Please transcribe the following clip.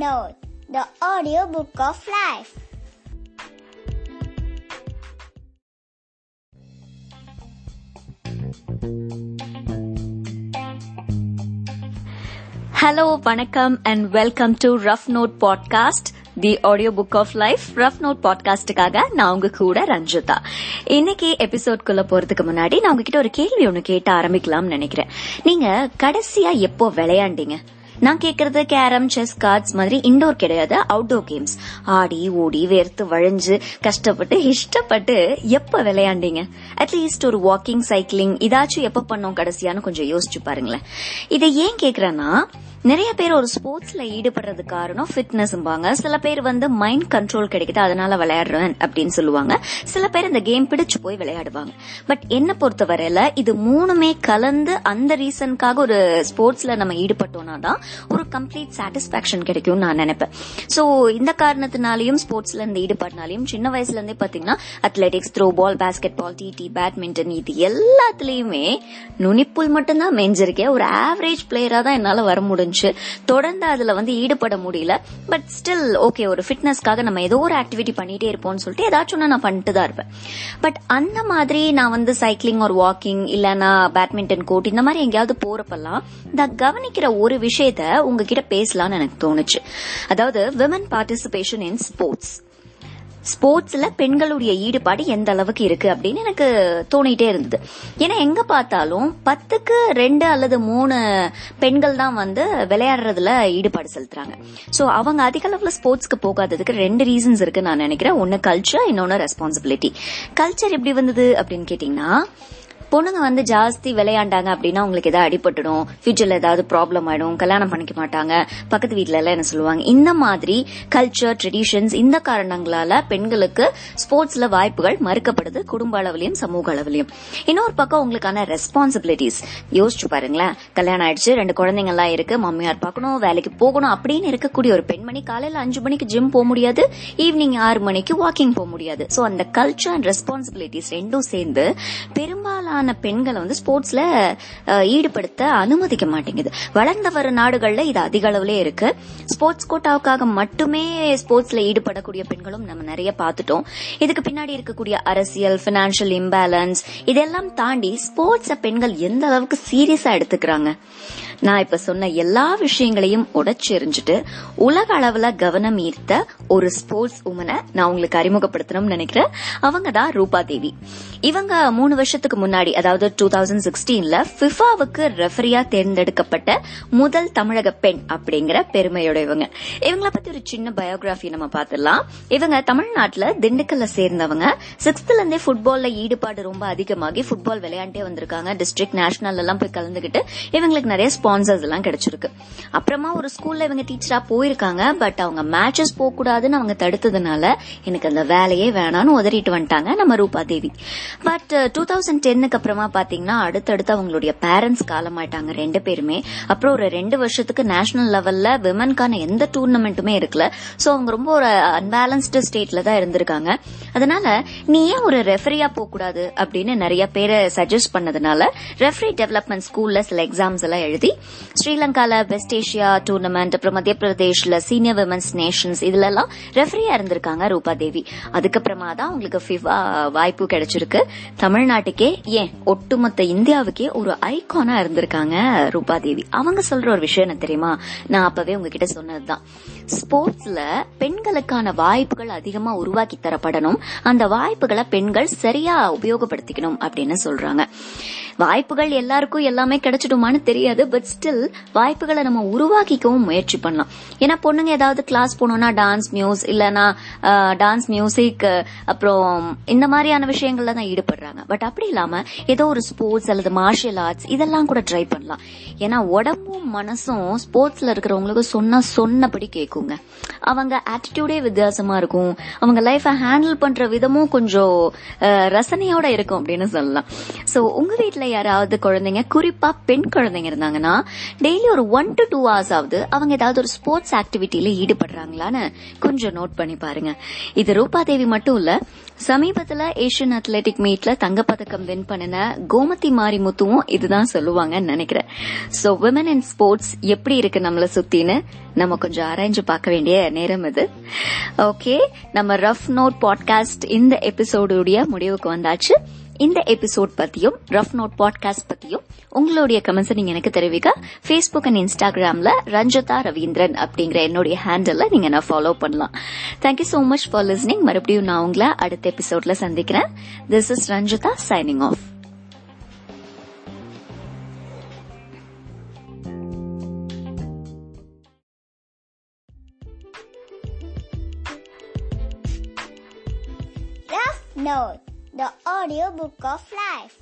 Note, the audiobook of life. Hello வணக்கம் and welcome to rough note podcast the audio book of life rough note பாட்காஸ்டுக்காக நான் உங்க கூட ரஞ்சிதா. இன்னைக்கு எபிசோட்குள்ள போறதுக்கு முன்னாடி நான் உங்ககிட்ட ஒரு கேள்வி ஒன்னு கேட்டு ஆரம்பிக்கலாம்னு நினைக்கிறேன். நீங்க கடைசியா எப்போ விளையாண்டீங்க? நான் கேக்குறது கேரம் செஸ் கார்ட்ஸ் மாதிரி இண்டோர் கிடையாது அவுட்டோர் கேம்ஸ் ஆடி ஓடி வேர்த்து வழிஞ்சு கஷ்டப்பட்டு இஷ்டப்பட்டு எப்ப விளையாண்டீங்க? அட்லீஸ்ட் ஒரு வாக்கிங் சைக்கிளிங் இதாச்சும் எப்ப பண்ணோம் கடைசியான்னு கொஞ்சம் யோசிச்சு பாருங்களேன். இதை ஏன் கேக்குறேன்னா நிறைய பேர் ஒரு ஸ்போர்ட்ஸ்ல ஈடுபடுறது காரணம் ஃபிட்னஸ்ம்பாங்க சில பேர் வந்து மைண்ட் கண்ட்ரோல் கிடைக்குது அதனால விளையாடுறேன் அப்படின்னு சொல்லுவாங்க. சில பேர் இந்த கேம் பிடிச்சு போய் விளையாடுவாங்க. பட் என்ன பொறுத்தவரையில இது மூணுமே கலந்து அந்த ரீசனுக்காக ஒரு ஸ்போர்ட்ஸ்ல நம்ம ஈடுபட்டோம்னா தான் ஒரு கம்ப்ளீட் சாட்டிஸ்பாக்சன் கிடைக்கும் நான் நினைப்பேன். சோ இந்த காரணத்தினாலையும் ஸ்போர்ட்ஸ்ல இந்த ஈடுபாடுனாலையும் சின்ன வயசுல இருந்தே பாத்தீங்கன்னா athletics throwball basketball TT badminton இது எல்லாத்துலயுமே நுனிப்புள் மட்டும்தான் மெஞ்சிருக்கேன் ஒரு ஆவரேஜ் பிளேயரா தான் என்னால வர முடிஞ்சு தொடர்ந்து அதுல வந்து ஈடுபட முடியல. பட் ஸ்டில் ஓகே ஒரு ஃபிட்னஸ்க்காக நம்ம ஏதோ ஒரு ஆக்டிவிட்டி பண்ணிட்டே இருப்போம்னு சொல்லிட்டு ஏதாச்சும் ஒன்று நான் பண்ணிட்டு தான் இருப்பேன். பட் அந்த மாதிரி நான் வந்து சைக்கிளிங் ஒரு வாக்கிங் இல்லனா பேட்மிண்டன் கோர்ட் இந்த மாதிரி எங்கேயாவது போறப்பெல்லாம் இந்த கவனிக்கிற ஒரு விஷயத்த உங்ககிட்ட பேசலாம்னு எனக்கு தோணுச்சு. அதாவது விமன் பார்ட்டிசிபேஷன் இன் ஸ்போர்ட்ஸ் ஸ்போர்ட்ஸ்ல பெண்களுடைய ஈடுபாடு எந்த அளவுக்கு இருக்கு அப்படின்னு எனக்கு தோணிட்டே இருந்தது. ஏன்னா எங்க பார்த்தாலும் பத்துக்கு ரெண்டு அல்லது மூணு பெண்கள் தான் வந்து விளையாடுறதுல ஈடுபாடு செலுத்துறாங்க. சோ அவங்க அதிக அளவுல ஸ்போர்ட்ஸ்க்கு போகாததுக்கு ரெண்டு ரீசன்ஸ் இருக்கு நான் நினைக்கிறேன். ஒன்னு கல்ச்சர் இன்னொன்னு ரெஸ்பான்சிபிலிட்டி கல்ச்சர் எப்படி வந்தது அப்படின்னு கேட்டீங்கன்னா பொண்ணுங்க வந்து ஜாஸ்தி விளையாண்டாங்க அப்படின்னா உங்களுக்கு ஏதாவது அடிபட்டுடும் ஃபியூச்சர்ல ஏதாவது ப்ராப்ளம் ஆயிடும் கல்யாணம் பண்ணிக்க மாட்டாங்க பக்கத்து வீட்ல எல்லாம் என்ன சொல்லுவாங்க? இந்த மாதிரி கல்ச்சர் ட்ரெடிஷன்ஸ் இந்த காரணங்களால பெண்களுக்கு ஸ்போர்ட்ஸ்ல வாய்ப்புகள் மறுக்கப்படுது குடும்ப அளவிலையும் சமூக அளவிலையும். இன்னொரு பக்கம் உங்களுக்கான ரெஸ்பான்சிபிலிட்டிஸ் யோசிச்சு பாருங்களேன். கல்யாணம் ஆயிடுச்சு ரெண்டு குழந்தைங்க எல்லாம் இருக்கு மம்மியார் பார்க்கணும் வேலைக்கு போகணும் அப்படின்னு இருக்கக்கூடிய ஒரு பெண்மணி காலையில அஞ்சு மணிக்கு ஜிம் போக முடியாது ஈவினிங் ஆறு மணிக்கு வாக்கிங் போக முடியாது. சோ அந்த கல்ச்சர் அண்ட் ரெஸ்பான்சிபிலிட்டிஸ் ரெண்டும் சேர்ந்து பெரும்பாலான ஆன பெண்களை வந்து ஸ்போர்ட்ஸ்ல ஈடுபடுத்த அனுமதிக்க மாட்டேங்குது. வளர்ந்த வர நாடுகள்ல இது அதிக அளவுல இருக்கு. ஸ்போர்ட்ஸ் கோட்டாவுக்காக மட்டுமே ஸ்போர்ட்ஸ்ல ஈடுபடக்கூடிய பெண்களும் நம்ம நிறைய பார்த்துட்டோம். இதுக்கு பின்னாடி இருக்கக்கூடிய அரசியல் பினான்சியல் இம்பேலன்ஸ் இதெல்லாம் தாண்டி ஸ்போர்ட்ஸ பெண்கள் எந்த அளவுக்கு சீரியஸா எடுத்துக்கிறாங்க? நான் இப்ப சொன்ன எல்லா விஷயங்களையும் உடச்செறிஞ்சிட்டு உலக அளவுல கவனம் ஈர்த்த ஒரு ஸ்போர்ட்ஸ் உமனை நான் உங்களுக்கு அறிமுகப்படுத்தணும்னு நினைக்கிறேன். அவங்க தான் ரூபா தேவி. இவங்க மூணு வருஷத்துக்கு முன்னாடி அதாவது டூ தௌசண்ட் சிக்ஸ்டீன்ல பிஃபாவுக்கு ரெஃபரியா தேர்ந்தெடுக்கப்பட்ட முதல் தமிழக பெண் அப்படிங்கிற பெருமையோட இவங்க இவங்கள பத்தி ஒரு சின்ன பயோகிராஃபி நம்ம பாத்திரலாம் இவங்க தமிழ்நாட்டுல திண்டுக்கல்ல சேர்ந்தவங்க. சிக்ஸ்த்ல இருந்தே ஃபுட்பால்ல ஈடுபாடு ரொம்ப அதிகமாகி ஃபுட்பால் விளையாண்டே வந்திருக்காங்க. டிஸ்ட்ரிக்ட் நேஷனல் எல்லாம் போய் கலந்துகிட்டு இவங்களுக்கு நிறைய ஸ்பான்சர்ஸ் எல்லாம் கிடைச்சிருக்கு. அப்புறமா ஒரு ஸ்கூல்ல இவங்க டீச்சரா போயிருக்காங்க பட் அவங்க மேட்சஸ் போக கூடாதுன்னு அவங்க தடுத்ததுனால எனக்கு அந்த வேலையே வேணாம்னு உதறிட்டு வந்துட்டாங்க நம்ம ரூபா தேவி. பட் டூ தௌசண்ட் டென்னுக்கு அப்புறமா பாத்தீங்கன்னா அடுத்தடுத்து அவங்களுடைய பேரண்ட்ஸ் காலமாயிட்டாங்க ரெண்டு பேருமே. அப்புறம் ஒரு ரெண்டு வருஷத்துக்கு நேஷனல் லெவல்ல விமன்கான எந்த டூர்னமெண்ட்டுமே இருக்கல. சோ அவங்க ரொம்ப ஒரு அன்பேலன்ஸ்டு ஸ்டேட்ல தான் இருந்திருக்காங்க. அதனால நீ ஏன் ஒரு ரெஃபரியா போக கூடாது அப்படின்னு நிறைய பேரை சஜஸ்ட் பண்ணதுனால ரெஃபரி டெவலப்மெண்ட் ஸ்கூல்ல சில எக்ஸாம்ஸ் எல்லாம் எழுதி ஸ்ரீலங்கால வெஸ்ட் ஏஷியா டூர்னமெண்ட் அப்புறம் மத்திய பிரதேஷ்ல சீனியர் விமன்ஸ் நேஷன்ஸ் இதுல எல்லாம் ரெஃபரியா இருந்திருக்காங்க ரூபா தேவி. அதுக்கப்புறமா தான் உங்களுக்கு ஃபிஃபா வாய்ப்பு கிடைச்சிருக்கு. தமிழ்நாட்டுக்கே ஏன் ஒட்டுமொத்த இந்தியாவுக்கே ஒரு ஐகானா இருந்திருக்காங்க ரூபா தேவி? அவங்க சொல்ற ஒரு விஷயம் என்ன தெரியுமா? நான் அப்பவே உங்ககிட்ட சொன்னதுதான். ஸ்போர்ட்ஸ்ல பெண்களுக்கான வாய்ப்புகள் அதிகமா உருவாக்கி தரப்படணும். அந்த வாய்ப்புகளை பெண்கள் சரியா உபயோகப்படுத்திக்கணும் அப்படின்னு சொல்றாங்க. வாய்ப்புகள் எல்லாருக்கும் எல்லாமே கிடைச்சிடுமான்னு தெரியாது பட் ஸ்டில் வாய்ப்புகளை நம்ம உருவாக்கிக்கவும் முயற்சி பண்ணலாம். ஏன்னா பொண்ணுங்க ஏதாவது கிளாஸ் போனோம்னா டான்ஸ் மியூஸ் இல்லனா டான்ஸ் மியூசிக் அப்புறம் இந்த மாதிரியான விஷயங்கள்ல தான் ஈடுபடுறாங்க. பட் அப்படி இல்லாம ஏதோ ஒரு ஸ்போர்ட்ஸ் அல்லது மார்ஷியல் ஆர்ட்ஸ் இதெல்லாம் கூட ட்ரை பண்ணலாம். ஏன்னா உடம்பும் மனசும் ஸ்போர்ட்ஸ்ல இருக்கிறவங்களுக்கு சொன்னா சொன்னபடி கேட்குங்க அவங்க ஆட்டிடியூடே வித்தியாசமா இருக்கும். அவங்க லைஃப ஹேண்டில் பண்ற விதமும் கொஞ்சம் ரசனையோட இருக்கும் அப்படின்னு சொல்லலாம். சோ உங்க வீட்டுல யாராவது குழந்தைங்க குறிப்பா பெண் குழந்தைங்க இருந்தாங்கன்னா டெய்லி ஒரு ஒன் டு டூ ஹவர்ஸ் ஆகுது அவங்க ஏதாவது ஒரு ஸ்போர்ட்ஸ் ஆக்டிவிட்டியில ஈடுபடுறாங்களான்னு கொஞ்சம் நோட் பண்ணி பாருங்க. இது ரூபா தேவி மட்டும் இல்ல சமீபத்துல ஏசியன் அத்லெட்டிக் மீட்ல தங்கப்பதக்கம் வின் பண்ணின கோமதி மாரிமுத்துவும் இதுதான் சொல்லுவாங்கன்னு நினைக்கிறேன். சோ விமன் இன் ஸ்போர்ட்ஸ் எப்படி இருக்கு நம்மள சுத்தின்னு நம்ம கொஞ்சம் ஆராய்ஞ்சு பார்க்க வேண்டிய நேரம் இது. ஓகே நம்ம ரஃப் நோட் பாட்காஸ்ட் இந்த எபிசோடுடைய முடிவுக்கு வந்தாச்சு. இந்த எபிசோட் பத்தியும் ரஃப் நோட் பாட்காஸ்ட் பத்தியும் உங்களுடைய கமெண்ட்ஸ் நீங்க எனக்கு தெரிவிக்க ஃபேஸ்புக் அண்ட் இன்ஸ்டாகிராம்ல ரஞ்சிதா ரவீந்திரன் அப்படிங்கிற என்னுடைய ஹேண்டில் நீங்க நான் ஃபாலோ பண்ணலாம். Thank you so much for listening மறுபடியும் நான் உங்களை அடுத்த எபிசோட்ல சந்திக்கிறேன். This is Ranjitha signing off Note the audiobook of life.